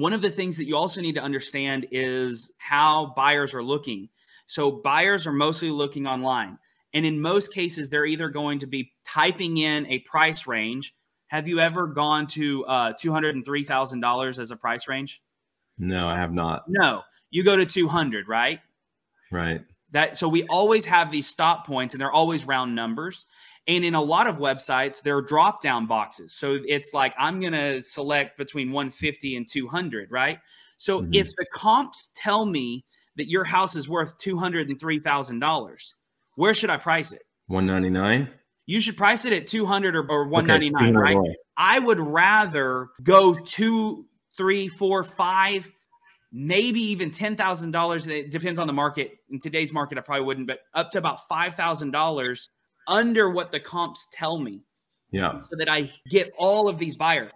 One of the things that you also need to understand is how buyers are looking. So buyers are mostly looking online. And in most cases, they're either going to be typing in a price range. Have you ever gone to uh, $203,000 as a price range? No, I have not. No, you go to 200, right? Right. That so we always have these stop points and they're always round numbers. And in a lot of websites, there are drop down boxes. So it's like I'm going to select between 150 and 200, right? So mm-hmm. if the comps tell me that your house is worth $203,000, where should I price it? 199. You should price it at 200 or, or 199, okay, right? I would rather go two, three, four, five, maybe even ten thousand dollars. It depends on the market. In today's market, I probably wouldn't, but up to about five thousand dollars under what the comps tell me. Yeah. So that I get all of these buyers.